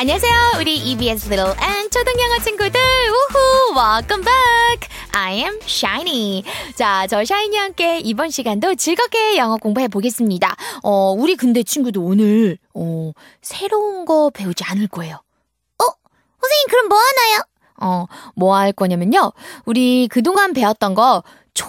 안녕하세요. 우리 EBS Little and 초등영어 친구들. 우후, welcome back. I am Shiny. 자, 저 샤이니와 함께 이번 시간도 즐겁게 영어 공부해 보겠습니다. 어, 우리 근데 친구들 오늘 어, 새로운 거 배우지 않을 거예요. 어? 선생님 그럼 뭐 하나요? 어, 뭐 할 거냐면요. 우리 그동안 배웠던 거 총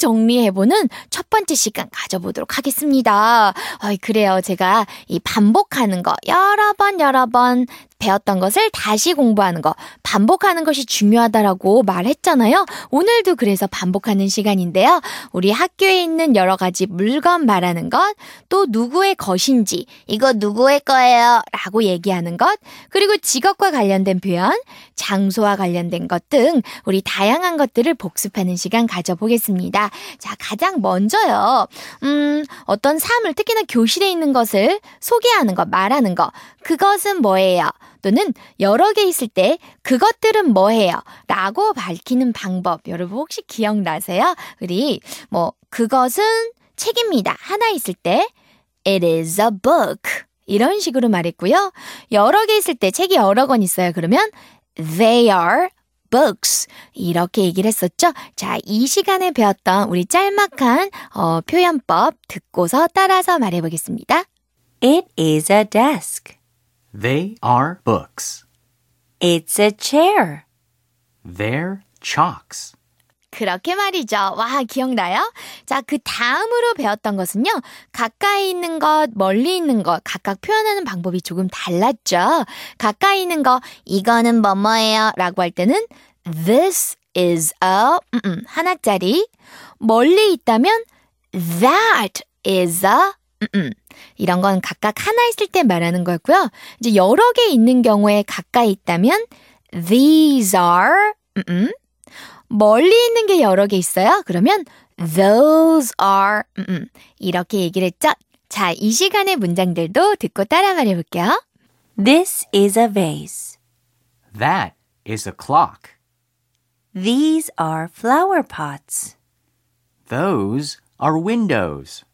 정리해보는 첫 번째 시간 가져보도록 하겠습니다. 어이, 그래요. 제가 이 반복하는 거 여러 번, 여러 번 배웠던 것을 다시 공부하는 거, 반복하는 것이 중요하다라고 말했잖아요. 오늘도 그래서 반복하는 시간인데요. 우리 학교에 있는 여러 가지 물건 말하는 것, 또 누구의 것인지, 이거 누구의 거예요? 라고 얘기하는 것, 그리고 직업과 관련된 표현, 장소와 관련된 것 등 우리 다양한 것들을 복습하는 시간 가져보겠습니다. 자, 가장 먼저요. 음, 어떤 사물, 특히나 교실에 있는 것을 소개하는 것, 말하는 것, 그것은 뭐예요? 또는 여러 개 있을 때 그것들은 뭐예요? 라고 밝히는 방법. 여러분 혹시 기억나세요? 우리 뭐 그것은 책입니다. 하나 있을 때 it is a book. 이런 식으로 말했고요. 여러 개 있을 때 책이 여러 권 있어요. 그러면 they are books. 이렇게 얘기를 했었죠. 자, 이 시간에 배웠던 우리 짤막한 어, 표현법 듣고서 따라서 말해보겠습니다. It is a desk. They are books. It's a chair. They're chalks. 그렇게 말이죠. 와, 기억나요? 자, 그 다음으로 배웠던 것은요. 가까이 있는 것, 멀리 있는 것, 각각 표현하는 방법이 조금 달랐죠. 가까이 있는 거, 이거는 뭐뭐예요? 라고 할 때는 this is a, 음, 음, 하나짜리. 멀리 있다면 that is a, 음, 음. 이런 건 각각 하나 있을 때 말하는 거였고요. 이제 여러 개 있는 경우에 가까이 있다면 these are, 음, 음. 멀리 있는 게 여러 개 있어요? 그러면 those are 음. 이렇게 얘기를 했죠. 자, 이 시간의 문장들도 듣고 따라 말해 볼게요. This is a vase. That is a clock. These are flower pots. Those are windows.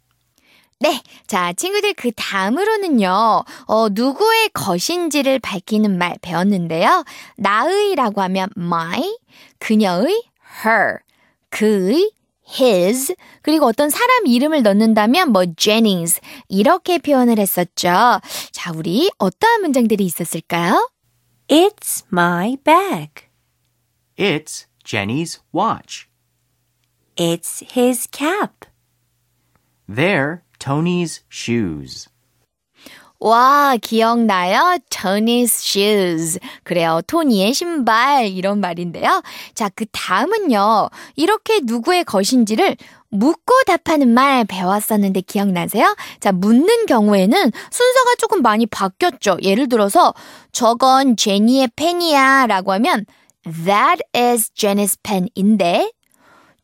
네. 자, 친구들 그 다음으로는요, 어, 누구의 것인지를 밝히는 말 배웠는데요. 나의라고 하면 my, 그녀의 her, 그의 his, 그리고 어떤 사람 이름을 넣는다면 뭐 Jennings, 이렇게 표현을 했었죠. 자, 우리 어떠한 문장들이 있었을까요? It's my bag. It's Jenny's watch. It's his cap. They're Tony's shoes. 와, 기억나요? Tony's shoes. 그래요. 토니의 신발. 이런 말인데요. 자, 그 다음은요. 이렇게 누구의 것인지를 묻고 답하는 말 배웠었는데 기억나세요? 자, 묻는 경우에는 순서가 조금 많이 바뀌었죠. 예를 들어서, 저건 제니의 펜이야. 라고 하면, That is Jenny's pen인데,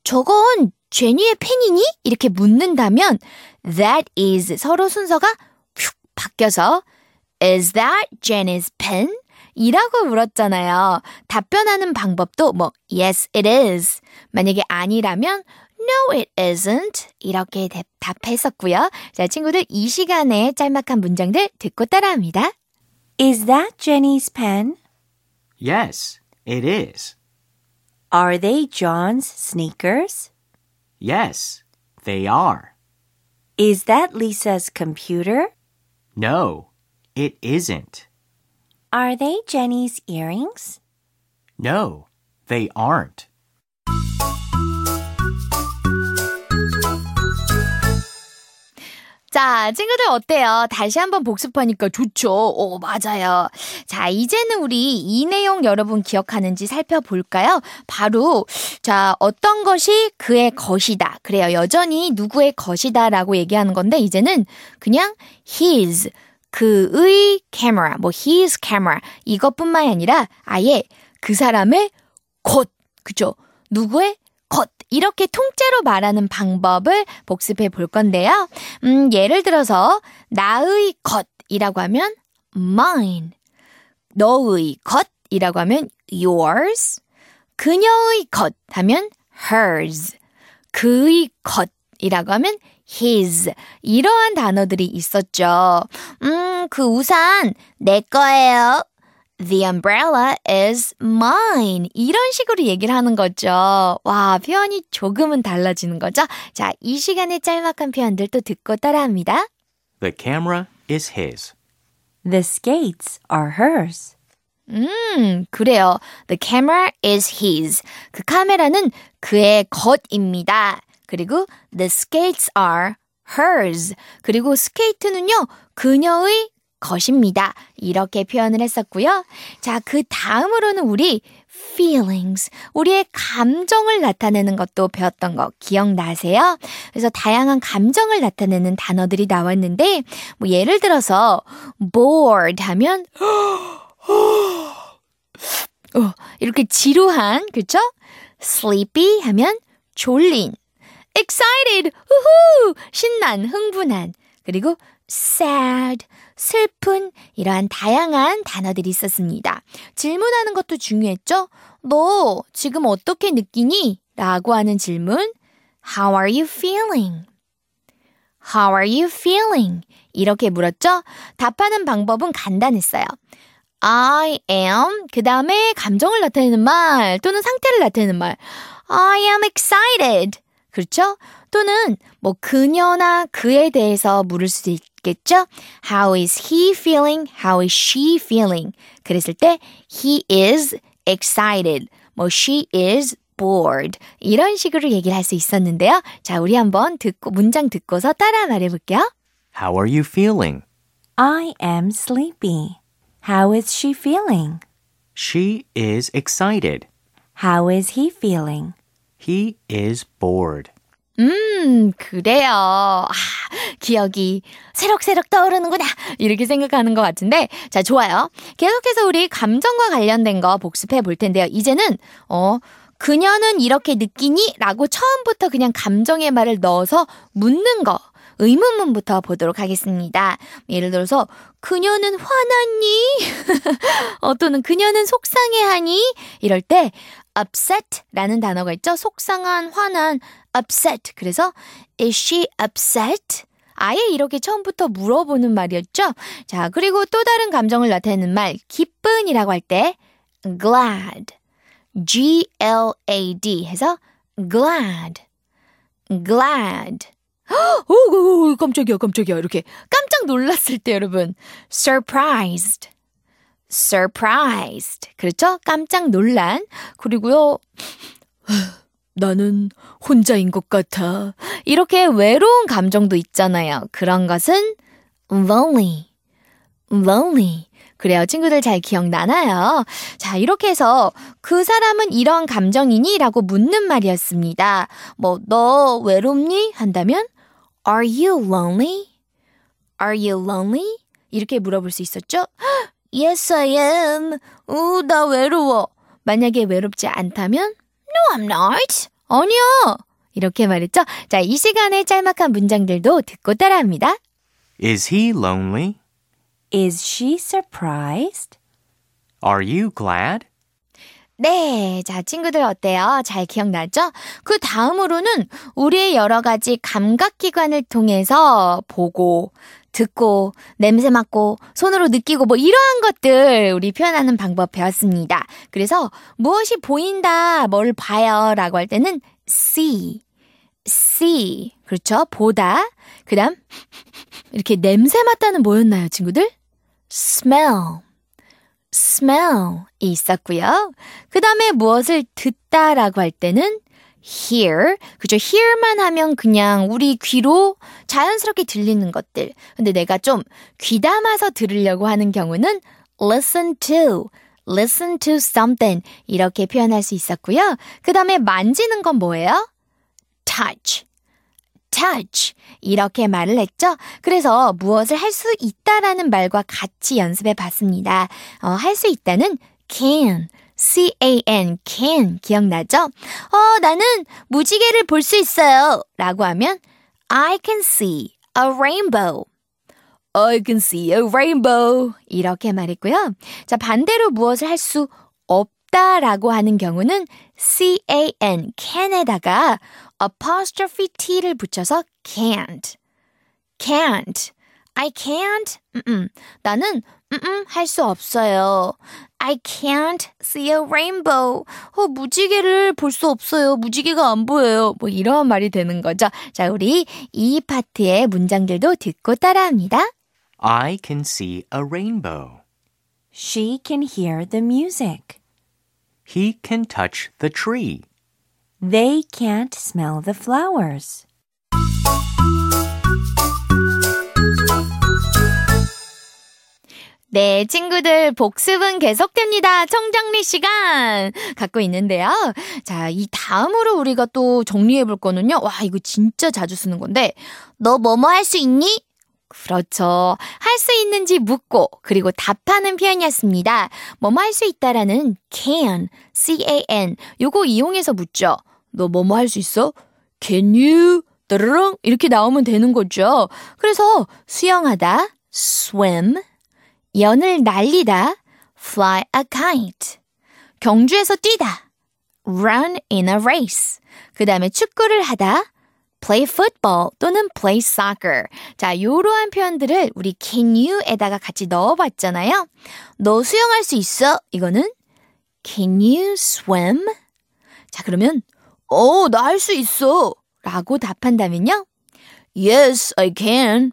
저건 제니의 펜이니? 이렇게 묻는다면, That is 서로 순서가 휙 바뀌어서 Is that Jenny's pen? 이라고 물었잖아요. 답변하는 방법도 뭐 Yes, it is. 만약에 아니라면 No, it isn't. 이렇게 대, 답했었고요. 자, 친구들 이 시간에 짤막한 문장들 듣고 따라합니다. Is that Jenny's pen? Yes, it is. Are they John's sneakers? Yes, they are. Is that Lisa's computer? No, it isn't. Are they Jenny's earrings? No, they aren't. 자, 친구들 어때요? 다시 한번 복습하니까 좋죠? 오, 맞아요. 자, 이제는 우리 이 내용 여러분 기억하는지 살펴볼까요? 바로, 자, 어떤 것이 그의 것이다. 그래요. 여전히 누구의 것이다 라고 얘기하는 건데, 이제는 그냥 his, 그의 camera, 뭐 his camera, 이것뿐만이 아니라 아예 그 사람의 것, 그죠? 누구의 것 이렇게 통째로 말하는 방법을 복습해 볼 건데요. 음, 예를 들어서 나의 것이라고 하면 mine, 너의 것이라고 하면 yours, 그녀의 것 하면 hers, 그의 것 이라고 하면 his. 이러한 단어들이 있었죠. 음, 그 우산 내 거예요. The umbrella is mine. 이런 식으로 얘기를 하는 거죠. 와, 표현이 조금은 달라지는 거죠. 자, 이 시간에 짤막한 표현들 또 듣고 따라합니다. The camera is his. The skates are hers. 음, 그래요. The camera is his. 그 카메라는 그의 것입니다. 그리고 the skates are hers. 그리고 스케이트는요, 그녀의 것입니다. 이렇게 표현을 했었고요. 자, 그 다음으로는 우리 feelings, 우리의 감정을 나타내는 것도 배웠던 거 기억나세요? 그래서 다양한 감정을 나타내는 단어들이 나왔는데, 뭐 예를 들어서 bored 하면 어, 이렇게 지루한, 그쵸? sleepy 하면 졸린, excited, 우후, 신난, 흥분한, 그리고 sad, 슬픈, 이러한 다양한 단어들이 있었습니다. 질문하는 것도 중요했죠? 너 지금 어떻게 느끼니? 라고 하는 질문. How are you feeling? How are you feeling? 이렇게 물었죠? 답하는 방법은 간단했어요. I am 그 다음에 감정을 나타내는 말 또는 상태를 나타내는 말 I am excited 그렇죠? 또는 뭐 그녀나 그에 대해서 물을 수도 있겠죠? How is he feeling? How is she feeling? 그랬을 때 he is excited 뭐 she is bored 이런 식으로 얘기를 할 수 있었는데요. 자, 우리 한번 듣고 문장 듣고서 따라 말해 볼게요. How are you feeling? I am sleepy. How is she feeling? She is excited. How is he feeling? He is bored. 음, 그래요. 아, 기억이 새록새록 떠오르는구나. 이렇게 생각하는 것 같은데. 자, 좋아요. 계속해서 우리 감정과 관련된 거 복습해 볼 텐데요. 이제는, 어, 그녀는 이렇게 느끼니? 라고 처음부터 그냥 감정의 말을 넣어서 묻는 거. 의문문부터 보도록 하겠습니다. 예를 들어서, 그녀는 화났니? 어, 또는 그녀는 속상해하니? 이럴 때, upset 라는 단어가 있죠. 속상한, 화난, upset. 그래서, is she upset? 아예 이렇게 처음부터 물어보는 말이었죠. 자, 그리고 또 다른 감정을 나타내는 말, 기쁜이라고 할 때, glad. G-L-A-D 해서 glad. glad. 오, 오, 오, 깜짝이야, 깜짝이야. 이렇게 깜짝 놀랐을 때 여러분, surprised. surprised. 그렇죠? 깜짝 놀란. 그리고요, 나는 혼자인 것 같아. 이렇게 외로운 감정도 있잖아요. 그런 것은 lonely. lonely. 그래요. 친구들 잘 기억나나요? 자, 이렇게 해서 그 사람은 이런 감정이니? 라고 묻는 말이었습니다. 뭐, 너 외롭니? 한다면 Are you lonely? Are you lonely? 이렇게 물어볼 수 있었죠? Yes, I am. 우, 나 외로워. 만약에 외롭지 않다면 No, I'm not. 아니야. 이렇게 말했죠? 자, 이 시간에 짤막한 문장들도 듣고 따라합니다. Is he lonely? Is she surprised? Are you glad? 네. 자, 친구들 어때요? 잘 기억나죠? 그 다음으로는 우리의 여러 가지 감각기관을 통해서 보고, 듣고, 냄새 맡고, 손으로 느끼고, 뭐 이러한 것들 우리 표현하는 방법 배웠습니다. 그래서 무엇이 보인다, 뭘 봐요 라고 할 때는 see. see. 그렇죠? 보다. 그 다음, 이렇게 냄새 맡다는 뭐였나요, 친구들? smell. smell이 있었고요. 그 다음에 무엇을 듣다라고 할 때는 hear. 그죠? hear만 하면 그냥 우리 귀로 자연스럽게 들리는 것들. 근데 내가 좀 귀담아서 들으려고 하는 경우는 listen to. listen to something. 이렇게 표현할 수 있었고요. 그 다음에 만지는 건 뭐예요? touch. touch. 이렇게 말을 했죠. 그래서 무엇을 할 수 있다라는 말과 같이 연습해 봤습니다. 어, 할 수 있다는 can. C-A-N, can. 기억나죠? 어, 나는 무지개를 볼 수 있어요. 라고 하면 I can see a rainbow. I can see a rainbow. 이렇게 말했고요. 자, 반대로 무엇을 할 수 없다 없다 라고 하는 경우는 can, can에다가 apostrophe t를 붙여서 can't. can't. I can't. 음 음. 나는 음음 할 수 없어요. I can't see a rainbow. 어, 무지개를 볼 수 없어요. 무지개가 안 보여요. 뭐 이런 말이 되는 거죠. 자, 우리 이 파트의 문장들도 듣고 따라합니다. I can see a rainbow. She can hear the music. He can touch the tree. They can't smell the flowers. 네, 친구들 복습은 계속됩니다. 청정리 시간 갖고 있는데요. 자, 이 다음으로 우리가 또 정리해 볼 거는요. 와, 이거 진짜 자주 쓰는 건데. 너 뭐뭐 할 수 있니? 그렇죠. 할 수 있는지 묻고 그리고 답하는 표현이었습니다. 뭐뭐 할 수 있다라는 can, c-a-n 요거 이용해서 묻죠. 너 뭐뭐 할 수 있어? Can you? 따르릉 이렇게 나오면 되는 거죠. 그래서 수영하다 swim 연을 날리다 fly a kite 경주에서 뛰다 run in a race 그 다음에 축구를 하다 play football 또는 play soccer. 자, 요러한 표현들을 우리 can you에다가 같이 넣어봤잖아요. 너 수영할 수 있어? 이거는 can you swim? 자, 그러면 어, 나 할 수 있어. 라고 답한다면요. Yes, I can.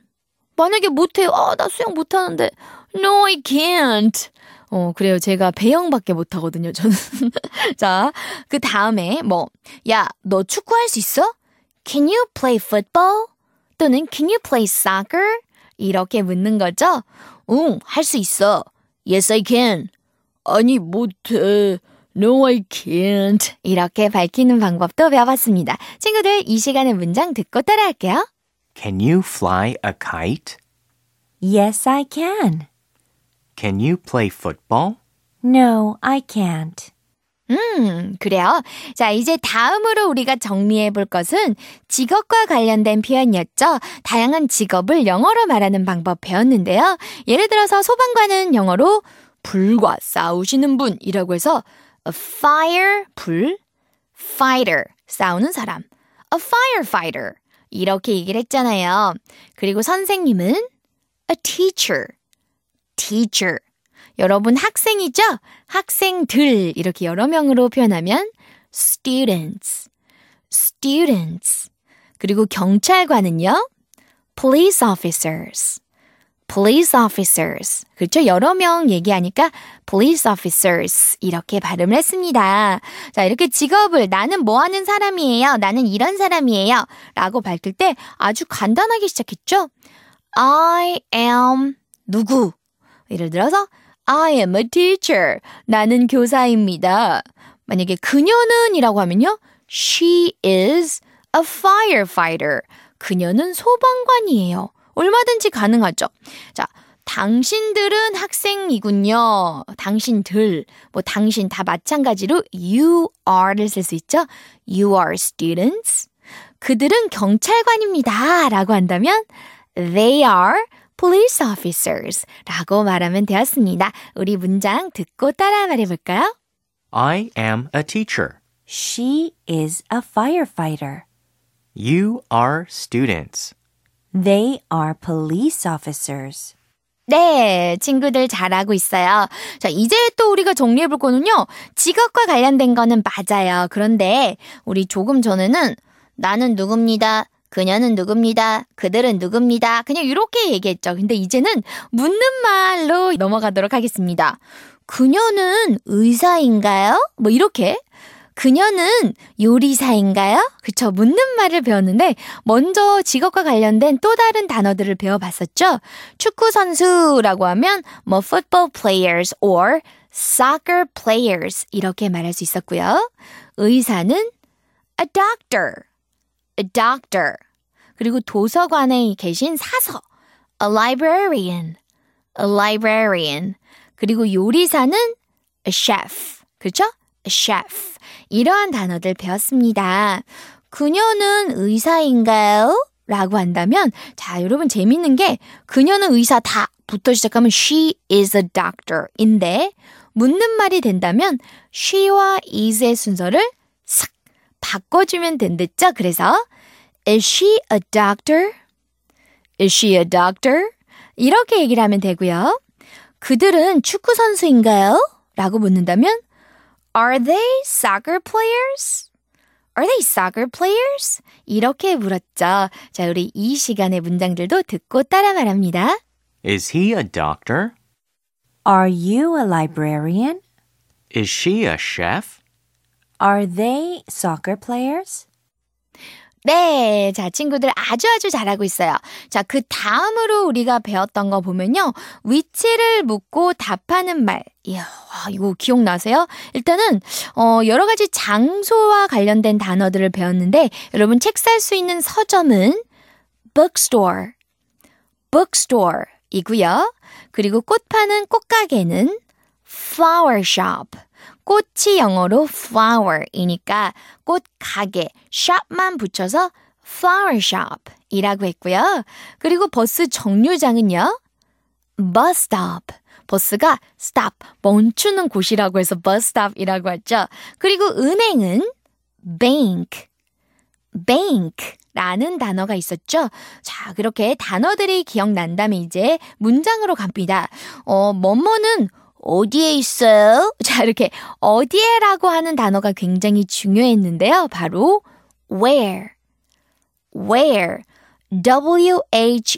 만약에 못해요. 아, 나 수영 못하는데. No, I can't. 어, 그래요. 제가 배영밖에 못하거든요, 저는. 자, 그 다음에 뭐, 야, 너 축구할 수 있어? Can you play football? 또는 Can you play soccer? 이렇게 묻는 거죠. 응, 할 수 있어. Yes, I can. 아니, 못해. No, I can't. 이렇게 밝히는 방법도 배워봤습니다. 친구들, 이 시간의 문장 듣고 따라할게요. Can you fly a kite? Yes, I can. Can you play football? No, I can't. 음, 그래요. 자, 이제 다음으로 우리가 정리해 볼 것은 직업과 관련된 표현이었죠. 다양한 직업을 영어로 말하는 방법 배웠는데요. 예를 들어서 소방관은 영어로 불과 싸우시는 분이라고 해서 a fire, 불, fighter, 싸우는 사람, a firefighter. 이렇게 얘기를 했잖아요. 그리고 선생님은 a teacher, teacher. 여러분 학생이죠? 학생들 이렇게 여러 명으로 표현하면 students, students. 그리고 경찰관은요? police officers, police officers. 그렇죠? 여러 명 얘기하니까 police officers 이렇게 발음을 했습니다. 자, 이렇게 직업을 나는 뭐 하는 사람이에요? 나는 이런 사람이에요. 라고 밝힐 때 아주 간단하게 시작했죠? I am 누구. 예를 들어서 I am a teacher. 나는 교사입니다. 만약에 그녀는 이라고 하면요. She is a firefighter. 그녀는 소방관이에요. 얼마든지 가능하죠. 자, 당신들은 학생이군요. 당신들, 뭐 당신 다 마찬가지로 you are를 쓸 수 있죠. You are students. 그들은 경찰관입니다. 라고 한다면 they are police officers 라고 말하면 되었습니다. 우리 문장 듣고 따라 말해볼까요? I am a teacher. She is a firefighter. You are students. They are police officers. 네, 친구들 잘하고 있어요. 자, 이제 또 우리가 정리해볼 거는요, 직업과 관련된 거는 맞아요. 그런데, 우리 조금 전에는, 나는 누굽니다. 그녀는 누굽니다. 그들은 누굽니다. 그냥 이렇게 얘기했죠. 근데 이제는 묻는 말로 넘어가도록 하겠습니다. 그녀는 의사인가요? 뭐 이렇게. 그녀는 요리사인가요? 그쵸. 묻는 말을 배웠는데, 먼저 직업과 관련된 또 다른 단어들을 배워봤었죠? 축구선수라고 하면, 뭐, football players or soccer players. 이렇게 말할 수 있었고요. 의사는 a doctor. A doctor. 그리고 도서관에 계신 사서, a librarian, a librarian. 그리고 요리사는 a chef. 그렇죠? a chef. 이러한 단어들 배웠습니다. 그녀는 의사인가요? 라고 한다면, 자, 여러분 재밌는 게, 그녀는 의사 다 부터 시작하면 she is a doctor 인데, 묻는 말이 된다면 she와 is의 순서를 싹 바꿔주면 된댔죠. 그래서 Is she a doctor? Is she a doctor? 이렇게 얘기를 하면 되고요. 그들은 축구 선수인가요? 라고 묻는다면 Are they soccer players? Are they soccer players? 이렇게 물었죠. 자, 우리 이 시간의 문장들도 듣고 따라 말합니다. Is he a doctor? Are you a librarian? Is she a chef? Are they soccer players? 네. 자, 친구들 아주 아주 잘하고 있어요. 자, 그 다음으로 우리가 배웠던 거 보면요. 위치를 묻고 답하는 말. 이야, 와, 이거 기억나세요? 일단은, 어, 여러 가지 장소와 관련된 단어들을 배웠는데, 여러분 책 살 수 있는 서점은 bookstore, bookstore 이고요. 그리고 꽃 파는 꽃가게는 flower shop. 꽃이 영어로 flower이니까 꽃 가게, shop만 붙여서 flower shop 이라고 했고요. 그리고 버스 정류장은요. bus stop. 버스가 stop, 멈추는 곳이라고 해서 bus stop이라고 했죠. 그리고 은행은 bank, bank 라는 단어가 있었죠. 자, 그렇게 단어들이 기억난다면 이제 문장으로 갑니다. 어, 뭐뭐는 어디에 있어요? 자, 이렇게 어디에라고 하는 단어가 굉장히 중요했는데요. 바로 where. where. W-H-E-R-E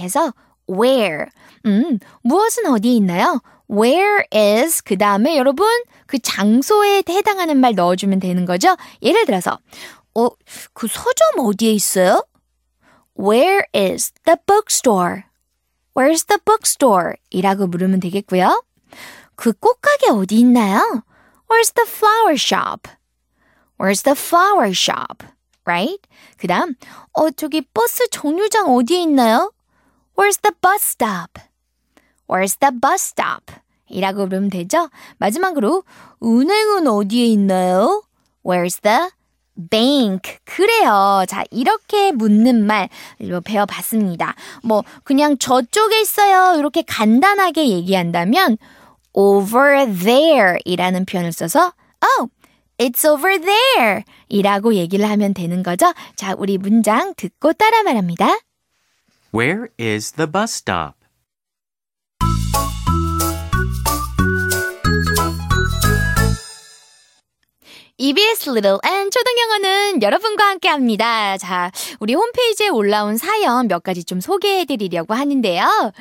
해서 where. 음, 무엇은 어디에 있나요? where is 그 다음에 여러분 그 장소에 해당하는 말 넣어주면 되는 거죠. 예를 들어서 어, 그 서점 어디에 있어요? Where is the bookstore? Where's the bookstore? 이라고 물으면 되겠고요. 그 꽃가게 어디 있나요? Where's the flower shop? Where's the flower shop? Right? 그 다음, 어, 저기 버스 정류장 어디에 있나요? Where's the bus stop? Where's the bus stop? 이라고 물으면 되죠? 마지막으로, 은행은 어디에 있나요? Where's the bank. 그래요. 자, 이렇게 묻는 말 배워봤습니다. 뭐, 그냥 저쪽에 있어요. 이렇게 간단하게 얘기한다면, over there 이라는 표현을 써서, oh, it's over there 이라고 얘기를 하면 되는 거죠. 자, 우리 문장 듣고 따라 말합니다. Where is the bus stop? EBS Little and 초등 영어는 여러분과 함께 합니다. 자, 우리 홈페이지에 올라온 사연 몇 가지 좀 소개해 드리려고 하는데요.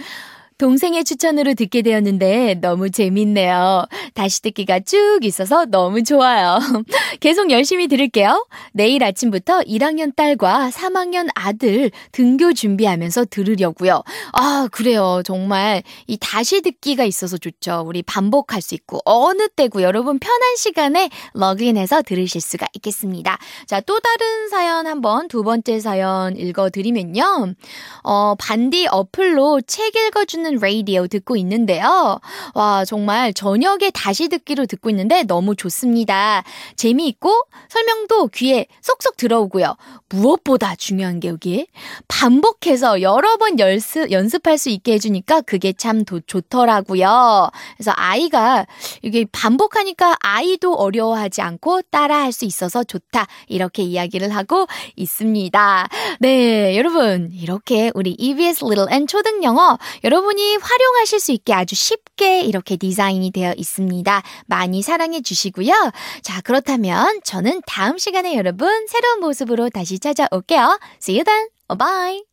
동생의 추천으로 듣게 되었는데 너무 재밌네요. 다시 듣기가 쭉 있어서 너무 좋아요. 계속 열심히 들을게요. 내일 아침부터 1학년 딸과 3학년 아들 등교 준비하면서 들으려고요. 아, 그래요. 정말 이 다시 듣기가 있어서 좋죠. 우리 반복할 수 있고 어느 때고 여러분 편한 시간에 러그인해서 들으실 수가 있겠습니다. 자, 또 다른 사연 한번 두 번째 사연 읽어 드리면요. 어, 반디 어플로 책 읽어 주는 라디오 듣고 있는데요. 와, 정말 저녁에 다시 듣기로 듣고 있는데 너무 좋습니다. 재미있고 설명도 귀에 쏙쏙 들어오고요. 무엇보다 중요한 게 여기 반복해서 여러 번 연습, 연습할 수 있게 해주니까 그게 참 도, 좋더라고요. 그래서 아이가 이게 반복하니까 아이도 어려워하지 않고 따라할 수 있어서 좋다. 이렇게 이야기를 하고 있습니다. 네, 여러분. 이렇게 우리 EBS Little and 초등 영어 여러분이 활용하실 수 있게 아주 쉽게 이렇게 디자인이 되어 있습니다. 많이 사랑해 주시고요. 자, 그렇다면 저는 다음 시간에 여러분 새로운 모습으로 다시 찾아올게요. See you then. Bye.